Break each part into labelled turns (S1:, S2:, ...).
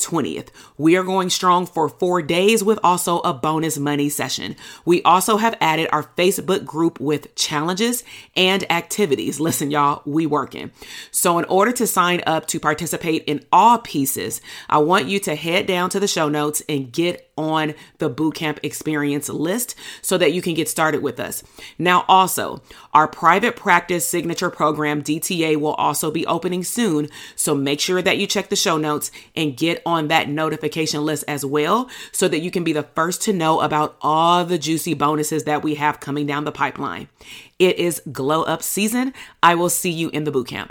S1: 20th. We are going strong for four days with also a bonus money session. We also have added our Facebook group with challenges and activities. Listen, y'all, we working. So in order to sign up to participate in all pieces, I want you to head down to the show notes and get on the bootcamp experience list so that you can get started with us. Now, also, our private practice signature program, DTA, will also be opening soon. So make sure that you check the show notes and get on that notification list as well so that you can be the first to know about all the juicy bonuses that we have coming down the pipeline. It is glow up season. I will see you in the bootcamp.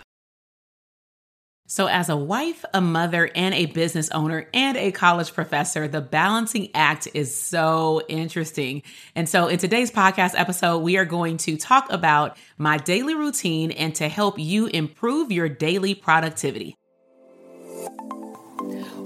S1: So, as a wife, a mother, and a business owner, and a college professor, the balancing act is so interesting. And so, in today's podcast episode, we are going to talk about my daily routine and to help you improve your daily productivity.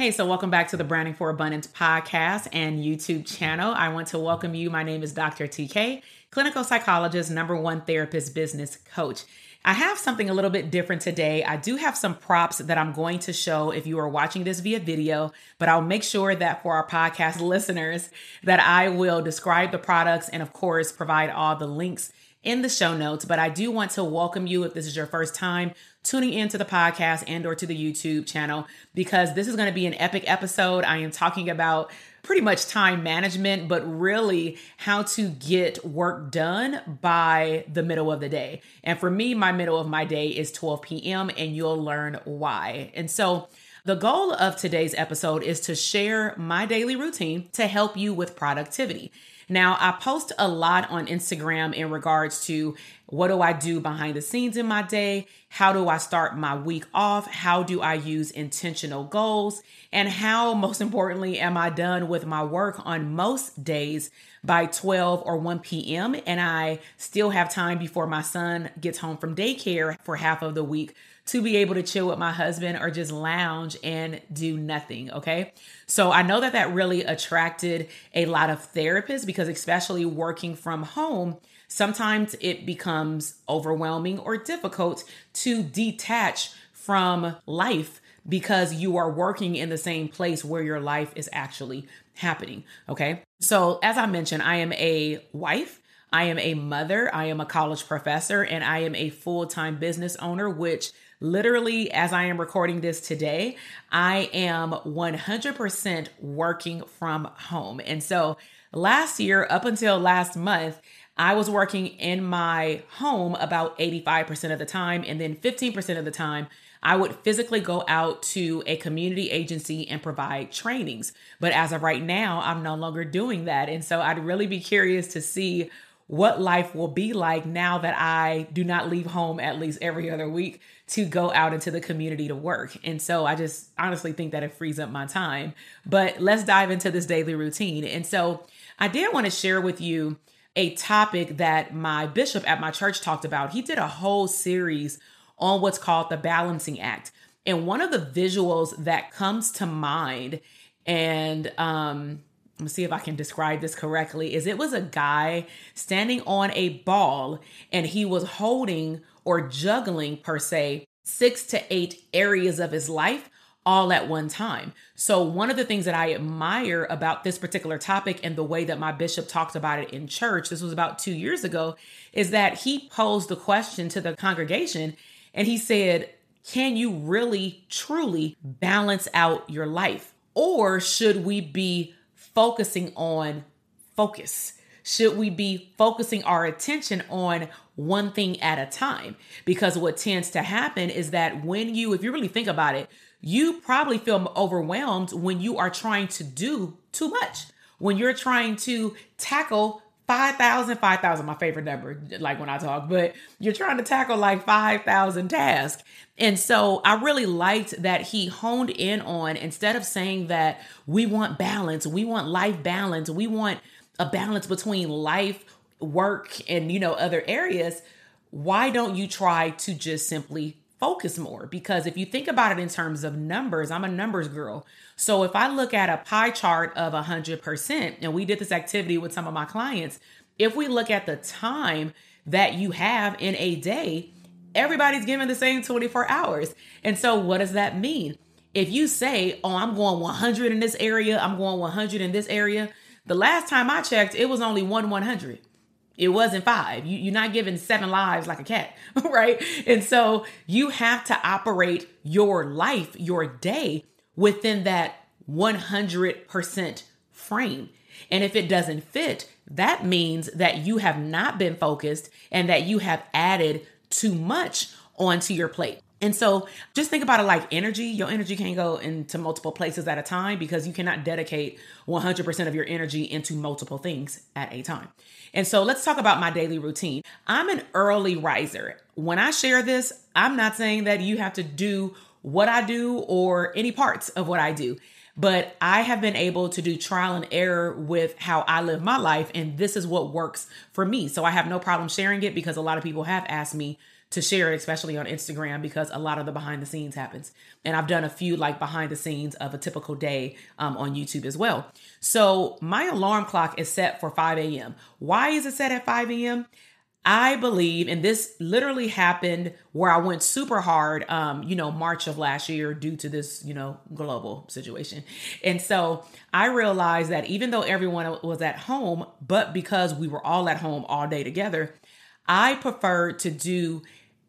S1: Hey, so welcome back to the Branding for Abundance podcast and YouTube channel. I want to welcome you. My name is Dr. TK, clinical psychologist, number one therapist, business coach. I have something a little bit different today. I do have some props that I'm going to show if you are watching this via video, but I'll make sure that for our podcast listeners that I will describe the products and of course provide all the links in the show notes. But I do want to welcome you if this is your first time tuning into the podcast and or to the YouTube channel because this is going to be an epic episode. I am talking about pretty much time management, but really how to get work done by the middle of the day. And for me, my middle of my day is 12 p.m., and you'll learn why. And so, the goal of today's episode is to share my daily routine to help you with productivity. Now, I post a lot on Instagram in regards to what do I do behind the scenes in my day? How do I start my week off? How do I use intentional goals? And how, most importantly, am I done with my work on most days by 12 or 1 p.m. and I still have time before my son gets home from daycare for half of the week to be able to chill with my husband or just lounge and do nothing. Okay. So I know that that really attracted a lot of therapists because, especially working from home, sometimes it becomes overwhelming or difficult to detach from life because you are working in the same place where your life is actually happening. Okay. So, as I mentioned, I am a wife. I am a mother, I am a college professor, and I am a full time business owner, which literally, as I am recording this today, I am 100% working from home. And so last year, up until last month, I was working in my home about 85% of the time, and then 15% of the time, I would physically go out to a community agency and provide trainings. But as of right now, I'm no longer doing that. And so I'd really be curious to see what life will be like now that I do not leave home at least every other week to go out into the community to work. And so I just honestly think that it frees up my time. But let's dive into this daily routine. And so I did want to share with you a topic that my bishop at my church talked about. He did a whole series on what's called the balancing act. And one of the visuals that comes to mind and um let me see if I can describe this correctly, is it was a guy standing on a ball and he was holding or juggling per se six to eight areas of his life all at one time. So, one of the things that I admire about this particular topic and the way that my bishop talked about it in church, this was about two years ago, is that he posed the question to the congregation and he said, Can you really, truly balance out your life? Or should we be focusing on focus? Should we be focusing our attention on one thing at a time? Because what tends to happen is that when you, if you really think about it, you probably feel overwhelmed when you are trying to do too much. When you're trying to tackle 5,000, 5,000, my favorite number, like when I talk, but you're trying to tackle like 5,000 tasks. And so I really liked that he honed in on instead of saying that we want balance, we want life balance, we want a balance between life, work, and, you know, other areas. Why don't you try to just simply focus more because if you think about it in terms of numbers, I'm a numbers girl. So if I look at a pie chart of 100%, and we did this activity with some of my clients, if we look at the time that you have in a day, everybody's given the same 24 hours. And so what does that mean? If you say, "Oh, I'm going 100 in this area, I'm going 100 in this area," the last time I checked, it was only one 100. It wasn't five. You, are not giving seven lives like a cat, right? And so you have to operate your life, your day within that 100% frame. And if it doesn't fit, that means that you have not been focused and that you have added too much onto your plate. And so just think about it like energy. Your energy can't go into multiple places at a time because you cannot dedicate 100% of your energy into multiple things at a time. And so let's talk about my daily routine. I'm an early riser. When I share this, I'm not saying that you have to do what I do or any parts of what I do. But I have been able to do trial and error with how I live my life, and this is what works for me. So I have no problem sharing it because a lot of people have asked me to share it, especially on Instagram, because a lot of the behind the scenes happens. And I've done a few like behind the scenes of a typical day um, on YouTube as well. So my alarm clock is set for 5 a.m. Why is it set at 5 a.m.? I believe, and this literally happened where I went super hard, um, you know, March of last year due to this, you know, global situation. And so I realized that even though everyone was at home, but because we were all at home all day together, I preferred to do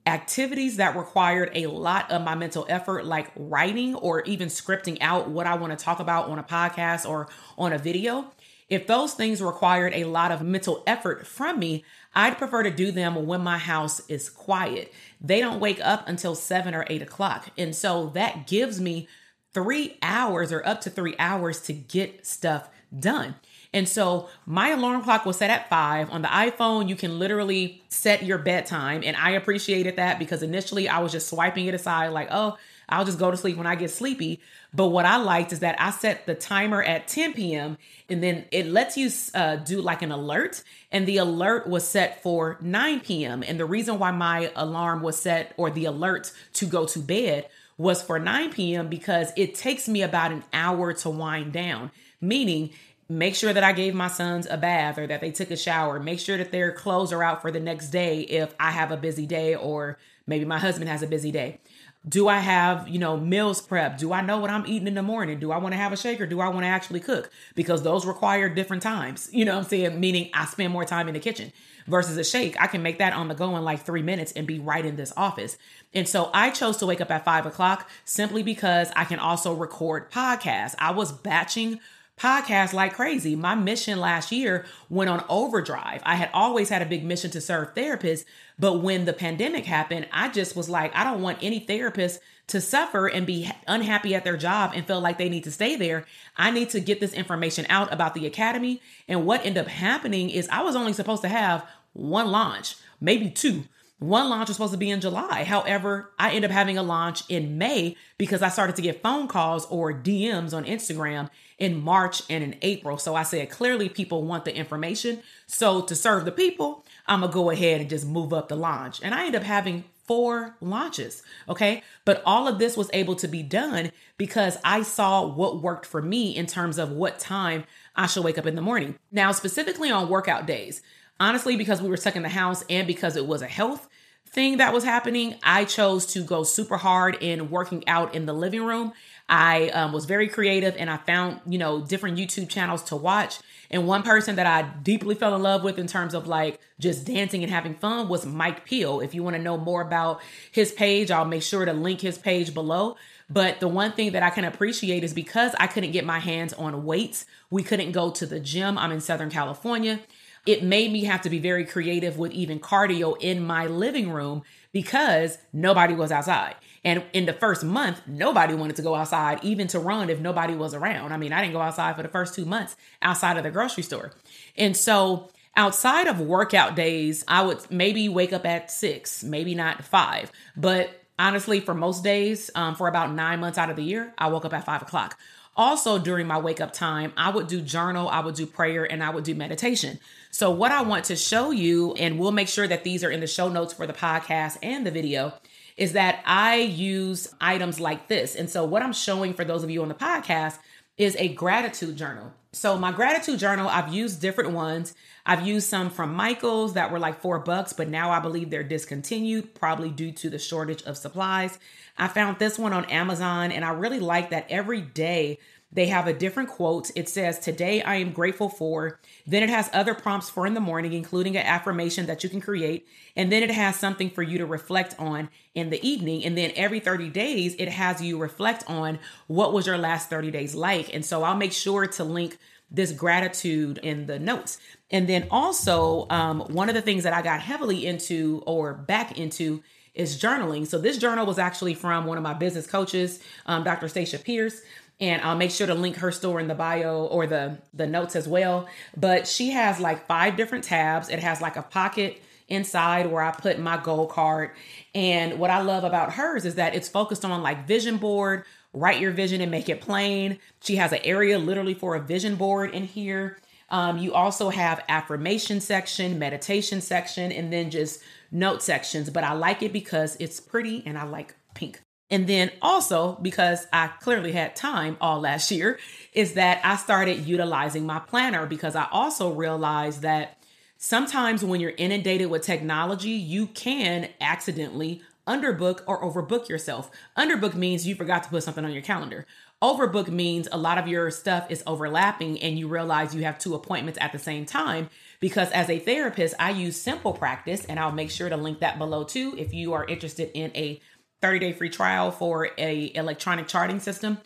S1: activities that required a lot of my mental effort, like writing or even scripting out what I want to talk about on a podcast or on a video, if those things required a lot of mental effort from me, I'd prefer to do them when my house is quiet. They don't wake up until seven or eight o'clock. And so that gives me three hours or up to three hours to get stuff done. And so my alarm clock was set at five. On the iPhone, you can literally set your bedtime. And I appreciated that because initially I was just swiping it aside, like, oh, I'll just go to sleep when I get sleepy. But what I liked is that I set the timer at 10 p.m. and then it lets you uh, do like an alert. And the alert was set for 9 p.m. And the reason why my alarm was set or the alert to go to bed was for 9 p.m. because it takes me about an hour to wind down, meaning make sure that I gave my sons a bath or that they took a shower, make sure that their clothes are out for the next day if I have a busy day or maybe my husband has a busy day. Do I have, you know, meals prep? Do I know what I'm eating in the morning? Do I want to have a shake or do I want to actually cook? Because those require different times. You know what I'm saying? Meaning I spend more time in the kitchen versus a shake. I can make that on the go in like three minutes and be right in this office. And so I chose to wake up at five o'clock simply because I can also record podcasts. I was batching podcast like crazy. My mission last year went on overdrive. I had always had a big mission to serve therapists, but when the pandemic happened, I just was like, I don't want any therapist to suffer and be unhappy at their job and feel like they need to stay there. I need to get this information out about the academy. And what ended up happening is I was only supposed to have one launch, maybe two. One launch was supposed to be in July. However, I ended up having a launch in May because I started to get phone calls or DMs on Instagram in March and in April. So I said, clearly people want the information. So to serve the people, I'm going to go ahead and just move up the launch. And I ended up having four launches. Okay. But all of this was able to be done because I saw what worked for me in terms of what time I should wake up in the morning. Now, specifically on workout days, honestly, because we were stuck in the house and because it was a health thing that was happening, I chose to go super hard in working out in the living room. I um, was very creative and I found, you know, different YouTube channels to watch. And one person that I deeply fell in love with in terms of like just dancing and having fun was Mike Peel. If you want to know more about his page, I'll make sure to link his page below. But the one thing that I can appreciate is because I couldn't get my hands on weights, we couldn't go to the gym. I'm in Southern California. It made me have to be very creative with even cardio in my living room because nobody was outside. And in the first month, nobody wanted to go outside, even to run if nobody was around. I mean, I didn't go outside for the first two months outside of the grocery store. And so, outside of workout days, I would maybe wake up at six, maybe not five. But honestly, for most days, um, for about nine months out of the year, I woke up at five o'clock. Also, during my wake up time, I would do journal, I would do prayer, and I would do meditation. So, what I want to show you, and we'll make sure that these are in the show notes for the podcast and the video, is that I use items like this. And so, what I'm showing for those of you on the podcast is a gratitude journal. So, my gratitude journal, I've used different ones. I've used some from Michael's that were like four bucks, but now I believe they're discontinued, probably due to the shortage of supplies. I found this one on Amazon, and I really like that every day they have a different quote. It says, Today I am grateful for. Then it has other prompts for in the morning, including an affirmation that you can create. And then it has something for you to reflect on in the evening. And then every 30 days, it has you reflect on what was your last 30 days like. And so I'll make sure to link this gratitude in the notes. And then also, um, one of the things that I got heavily into or back into is journaling. So this journal was actually from one of my business coaches, um, Dr. Stacia Pierce and I'll make sure to link her store in the bio or the the notes as well. But she has like five different tabs. It has like a pocket inside where I put my goal card. And what I love about hers is that it's focused on like vision board, write your vision and make it plain. She has an area literally for a vision board in here. Um, you also have affirmation section, meditation section, and then just note sections. But I like it because it's pretty and I like pink. And then also, because I clearly had time all last year, is that I started utilizing my planner because I also realized that sometimes when you're inundated with technology, you can accidentally underbook or overbook yourself. Underbook means you forgot to put something on your calendar. Overbook means a lot of your stuff is overlapping and you realize you have two appointments at the same time. Because as a therapist, I use Simple Practice, and I'll make sure to link that below too if you are interested in a 30 day free trial for a electronic charting system.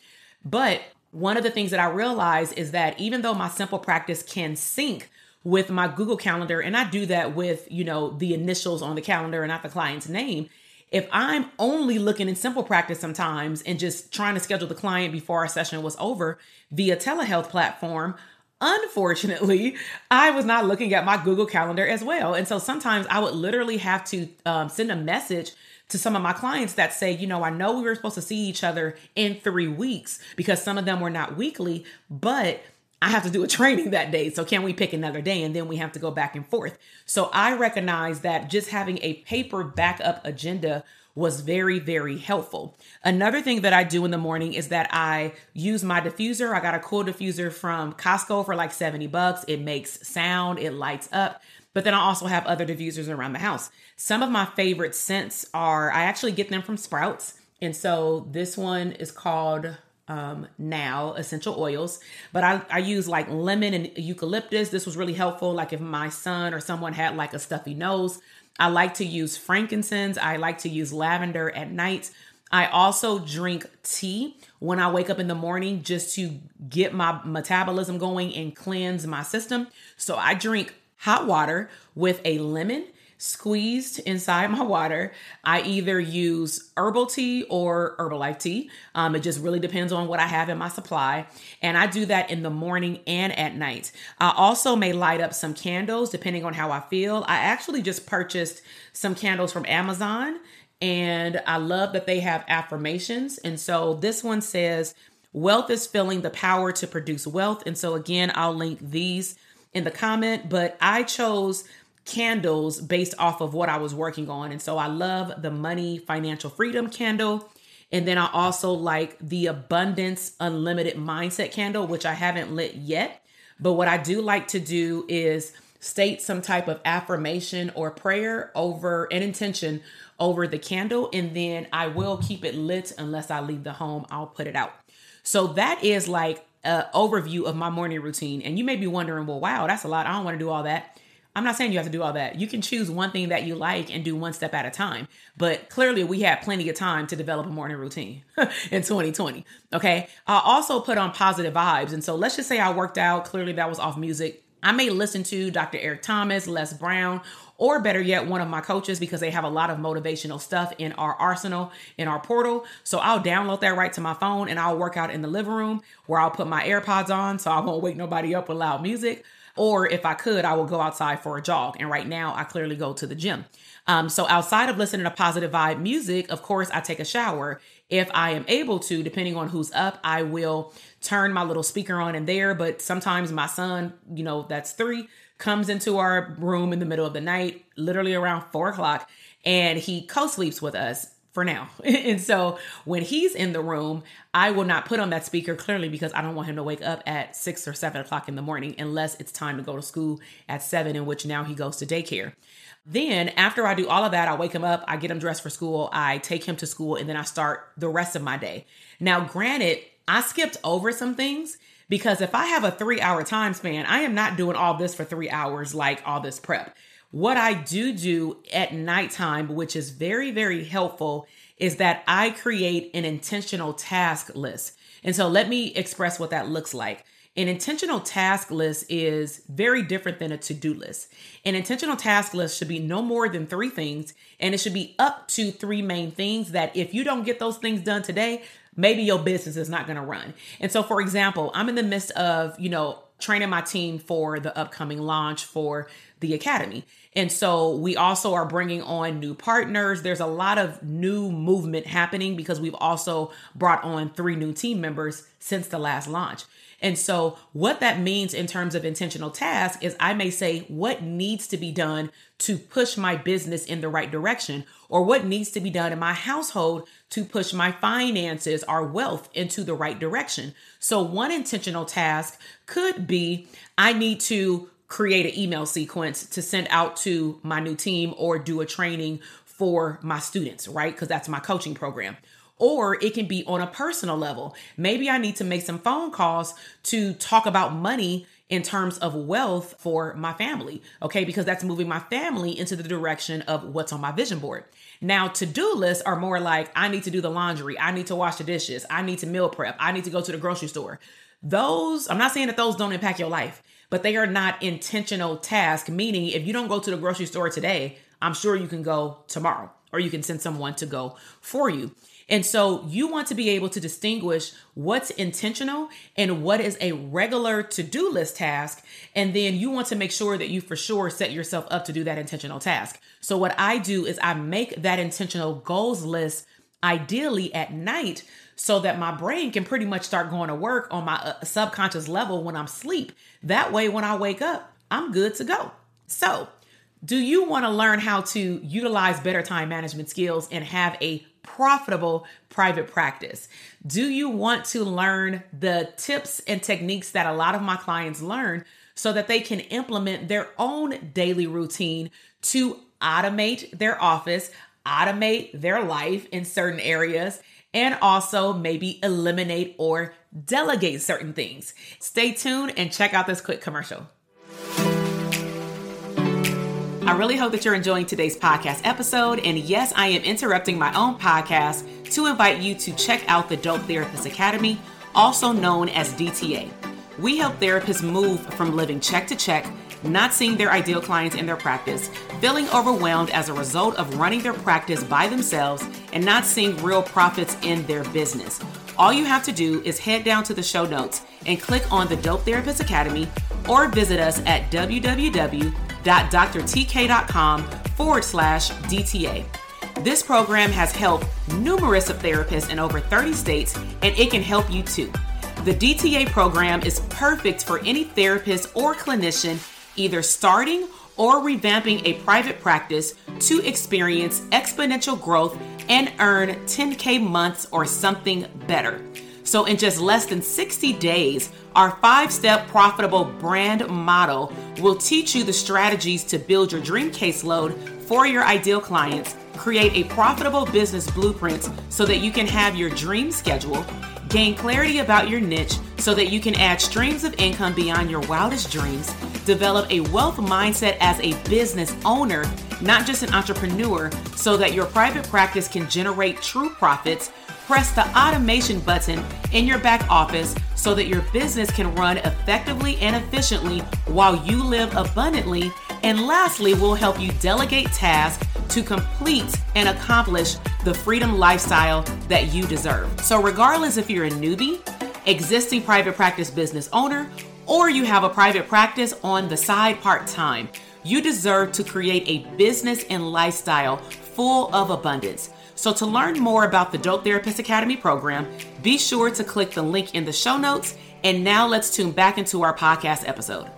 S1: But one of the things that I realize is that even though my simple practice can sync with my Google Calendar, and I do that with, you know, the initials on the calendar and not the client's name. If I'm only looking in simple practice sometimes and just trying to schedule the client before our session was over via telehealth platform, unfortunately, I was not looking at my Google Calendar as well. And so sometimes I would literally have to um, send a message to some of my clients that say, you know, I know we were supposed to see each other in three weeks because some of them were not weekly, but I have to do a training that day. So can we pick another day? And then we have to go back and forth. So I recognize that just having a paper backup agenda was very, very helpful. Another thing that I do in the morning is that I use my diffuser. I got a cool diffuser from Costco for like 70 bucks. It makes sound, it lights up. But then I also have other diffusers around the house. Some of my favorite scents are, I actually get them from Sprouts. And so this one is called um, now essential oils but I, I use like lemon and eucalyptus. This was really helpful. Like if my son or someone had like a stuffy nose i like to use frankincense. I like to use lavender at night. I also drink tea when i wake up in the morning just to get my metabolism going and cleanse my system. So i drink hot water with a lemon squeezed inside my water. I either use herbal tea or Herbalife tea. Um, it just really depends on what I have in my supply. And I do that in the morning and at night. I also may light up some candles depending on how I feel. I actually just purchased some candles from Amazon and I love that they have affirmations. And so this one says, Wealth is filling the power to produce wealth. And so, again, I'll link these in the comment, but I chose candles based off of what I was working on. And so I love the money financial freedom candle. And then I also like the abundance unlimited mindset candle, which I haven't lit yet. But what I do like to do is state some type of affirmation or prayer over an intention over the candle. And then I will keep it lit unless I leave the home. I'll put it out. So that is like an overview of my morning routine. And you may be wondering, well, wow, that's a lot. I don't want to do all that. I'm not saying you have to do all that. You can choose one thing that you like and do one step at a time. But clearly, we had plenty of time to develop a morning routine in 2020. Okay. I also put on positive vibes. And so let's just say I worked out. Clearly, that was off music. I may listen to Dr. Eric Thomas, Les Brown, or better yet, one of my coaches because they have a lot of motivational stuff in our arsenal, in our portal. So I'll download that right to my phone and I'll work out in the living room where I'll put my AirPods on so I won't wake nobody up with loud music. Or if I could, I will go outside for a jog. And right now, I clearly go to the gym. Um, so outside of listening to positive vibe music, of course, I take a shower. If I am able to, depending on who's up, I will turn my little speaker on in there. But sometimes my son, you know, that's three, comes into our room in the middle of the night, literally around four o'clock, and he co sleeps with us for now. and so when he's in the room, I will not put on that speaker clearly because I don't want him to wake up at six or seven o'clock in the morning unless it's time to go to school at seven, in which now he goes to daycare. Then, after I do all of that, I wake him up, I get him dressed for school, I take him to school, and then I start the rest of my day. Now, granted, I skipped over some things because if I have a three hour time span, I am not doing all this for three hours like all this prep. What I do do at nighttime, which is very, very helpful, is that I create an intentional task list. And so let me express what that looks like. An intentional task list is very different than a to do list. An intentional task list should be no more than three things, and it should be up to three main things that if you don't get those things done today, maybe your business is not going to run. And so, for example, I'm in the midst of, you know, training my team for the upcoming launch for the academy. And so we also are bringing on new partners. There's a lot of new movement happening because we've also brought on three new team members since the last launch. And so, what that means in terms of intentional task is I may say what needs to be done to push my business in the right direction, or what needs to be done in my household to push my finances, our wealth into the right direction. So, one intentional task could be I need to create an email sequence to send out to my new team or do a training for my students, right? Because that's my coaching program. Or it can be on a personal level. Maybe I need to make some phone calls to talk about money in terms of wealth for my family, okay? Because that's moving my family into the direction of what's on my vision board. Now, to do lists are more like I need to do the laundry, I need to wash the dishes, I need to meal prep, I need to go to the grocery store. Those, I'm not saying that those don't impact your life, but they are not intentional tasks, meaning if you don't go to the grocery store today, I'm sure you can go tomorrow or you can send someone to go for you. And so you want to be able to distinguish what's intentional and what is a regular to do list task. And then you want to make sure that you for sure set yourself up to do that intentional task. So, what I do is I make that intentional goals list ideally at night so that my brain can pretty much start going to work on my uh, subconscious level when I'm asleep. That way, when I wake up, I'm good to go. So, do you want to learn how to utilize better time management skills and have a profitable private practice? Do you want to learn the tips and techniques that a lot of my clients learn so that they can implement their own daily routine to automate their office, automate their life in certain areas, and also maybe eliminate or delegate certain things. Stay tuned and check out this quick commercial. I really hope that you're enjoying today's podcast episode. And yes, I am interrupting my own podcast to invite you to check out the Dope Therapist Academy, also known as DTA. We help therapists move from living check to check, not seeing their ideal clients in their practice, feeling overwhelmed as a result of running their practice by themselves, and not seeing real profits in their business. All you have to do is head down to the show notes and click on the Dope Therapist Academy or visit us at www.drtk.com forward slash DTA. This program has helped numerous of therapists in over 30 states, and it can help you too. The DTA program is perfect for any therapist or clinician either starting or revamping a private practice to experience exponential growth and earn 10K months or something better. So, in just less than 60 days, our five step profitable brand model will teach you the strategies to build your dream caseload for your ideal clients, create a profitable business blueprint so that you can have your dream schedule, gain clarity about your niche so that you can add streams of income beyond your wildest dreams, develop a wealth mindset as a business owner, not just an entrepreneur, so that your private practice can generate true profits press the automation button in your back office so that your business can run effectively and efficiently while you live abundantly. And lastly, we'll help you delegate tasks to complete and accomplish the freedom lifestyle that you deserve. So, regardless if you're a newbie, existing private practice business owner, or you have a private practice on the side part time, you deserve to create a business and lifestyle full of abundance. So, to learn more about the Dope Therapist Academy program, be sure to click the link in the show notes. And now let's tune back into our podcast episode.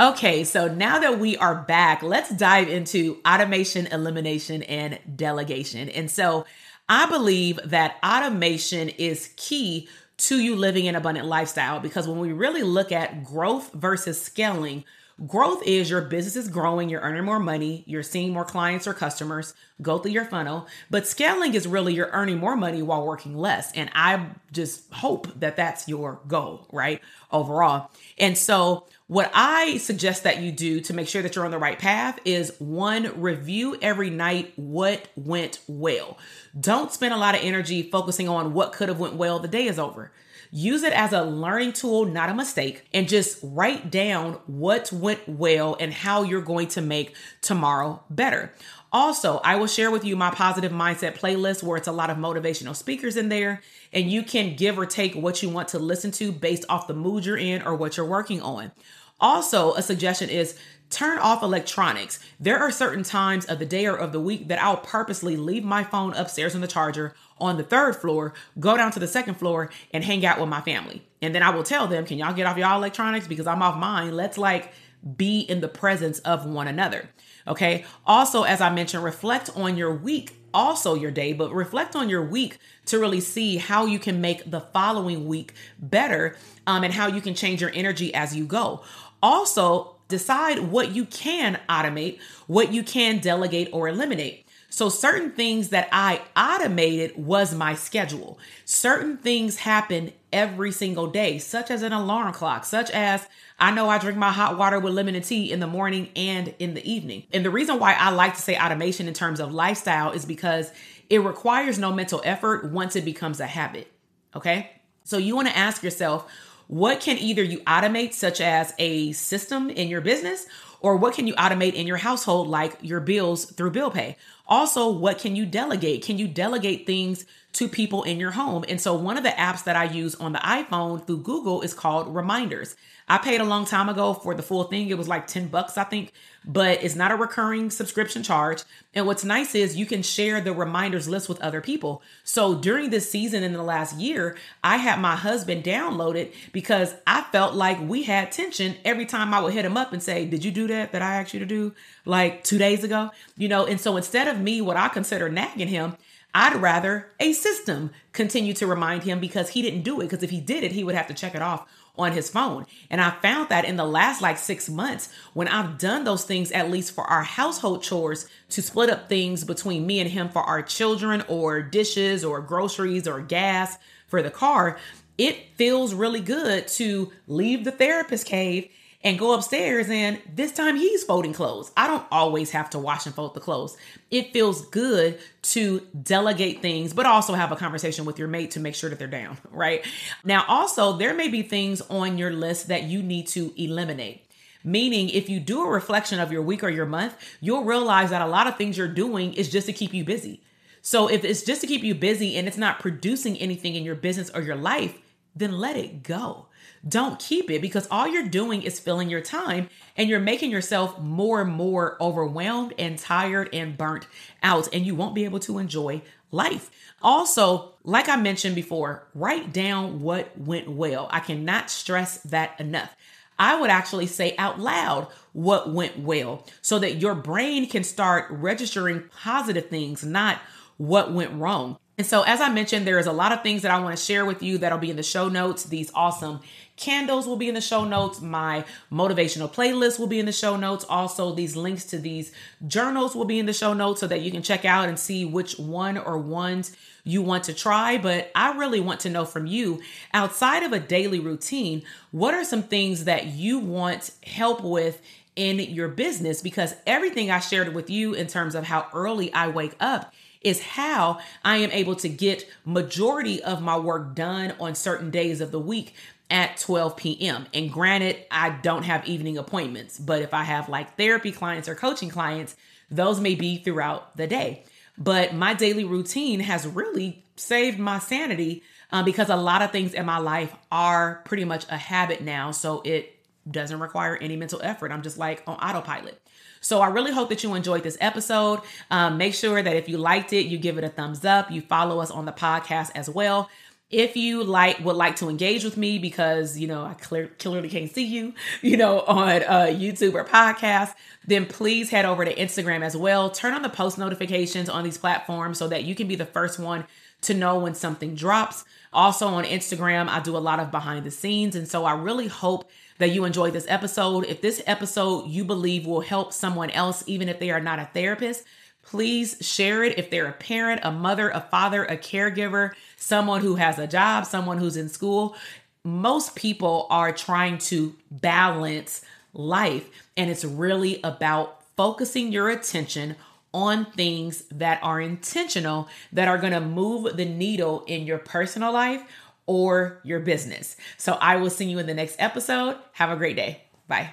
S1: Okay, so now that we are back, let's dive into automation, elimination, and delegation. And so, I believe that automation is key to you living an abundant lifestyle because when we really look at growth versus scaling, Growth is your business is growing, you're earning more money, you're seeing more clients or customers go through your funnel. But scaling is really you're earning more money while working less. And I just hope that that's your goal, right? Overall. And so, what I suggest that you do to make sure that you're on the right path is one, review every night what went well. Don't spend a lot of energy focusing on what could have went well. The day is over. Use it as a learning tool, not a mistake, and just write down what went well and how you're going to make tomorrow better. Also, I will share with you my positive mindset playlist where it's a lot of motivational speakers in there, and you can give or take what you want to listen to based off the mood you're in or what you're working on. Also, a suggestion is turn off electronics. There are certain times of the day or of the week that I'll purposely leave my phone upstairs on the charger on the third floor, go down to the second floor and hang out with my family. And then I will tell them, can y'all get off y'all electronics because I'm off mine. Let's like be in the presence of one another. Okay. Also, as I mentioned, reflect on your week, also your day, but reflect on your week to really see how you can make the following week better um, and how you can change your energy as you go. Also, decide what you can automate, what you can delegate or eliminate. So, certain things that I automated was my schedule. Certain things happen every single day, such as an alarm clock, such as I know I drink my hot water with lemon and tea in the morning and in the evening. And the reason why I like to say automation in terms of lifestyle is because it requires no mental effort once it becomes a habit. Okay. So, you want to ask yourself, what can either you automate, such as a system in your business, or what can you automate in your household, like your bills through bill pay? Also, what can you delegate? Can you delegate things to people in your home? And so, one of the apps that I use on the iPhone through Google is called Reminders. I paid a long time ago for the full thing. It was like 10 bucks, I think, but it's not a recurring subscription charge. And what's nice is you can share the reminders list with other people. So during this season in the last year, I had my husband download it because I felt like we had tension every time I would hit him up and say, Did you do that that I asked you to do like two days ago? You know, and so instead of me, what I consider nagging him, I'd rather a system continue to remind him because he didn't do it. Because if he did it, he would have to check it off on his phone. And I found that in the last like six months, when I've done those things, at least for our household chores, to split up things between me and him for our children or dishes or groceries or gas for the car, it feels really good to leave the therapist cave and go upstairs and this time he's folding clothes. I don't always have to wash and fold the clothes. It feels good to delegate things, but also have a conversation with your mate to make sure that they're down, right? Now, also, there may be things on your list that you need to eliminate. Meaning, if you do a reflection of your week or your month, you'll realize that a lot of things you're doing is just to keep you busy. So, if it's just to keep you busy and it's not producing anything in your business or your life, then let it go don't keep it because all you're doing is filling your time and you're making yourself more and more overwhelmed and tired and burnt out, and you won't be able to enjoy life. Also, like I mentioned before, write down what went well. I cannot stress that enough. I would actually say out loud what went well so that your brain can start registering positive things, not what went wrong. And so, as I mentioned, there is a lot of things that I want to share with you that'll be in the show notes. These awesome candles will be in the show notes. My motivational playlist will be in the show notes. Also, these links to these journals will be in the show notes so that you can check out and see which one or ones you want to try. But I really want to know from you outside of a daily routine, what are some things that you want help with in your business? Because everything I shared with you in terms of how early I wake up is how I am able to get majority of my work done on certain days of the week at 12 p.m. And granted, I don't have evening appointments, but if I have like therapy clients or coaching clients, those may be throughout the day. But my daily routine has really saved my sanity um, because a lot of things in my life are pretty much a habit now. So it doesn't require any mental effort. I'm just like on autopilot. So I really hope that you enjoyed this episode. Um, make sure that if you liked it, you give it a thumbs up. You follow us on the podcast as well. If you like would like to engage with me because you know I clear, clearly can't see you, you know, on uh, YouTube or podcast, then please head over to Instagram as well. Turn on the post notifications on these platforms so that you can be the first one to know when something drops. Also on Instagram, I do a lot of behind the scenes, and so I really hope that you enjoyed this episode. If this episode you believe will help someone else, even if they are not a therapist, please share it. If they're a parent, a mother, a father, a caregiver, someone who has a job, someone who's in school, most people are trying to balance life. And it's really about focusing your attention on things that are intentional, that are going to move the needle in your personal life or your business. So I will see you in the next episode. Have a great day. Bye.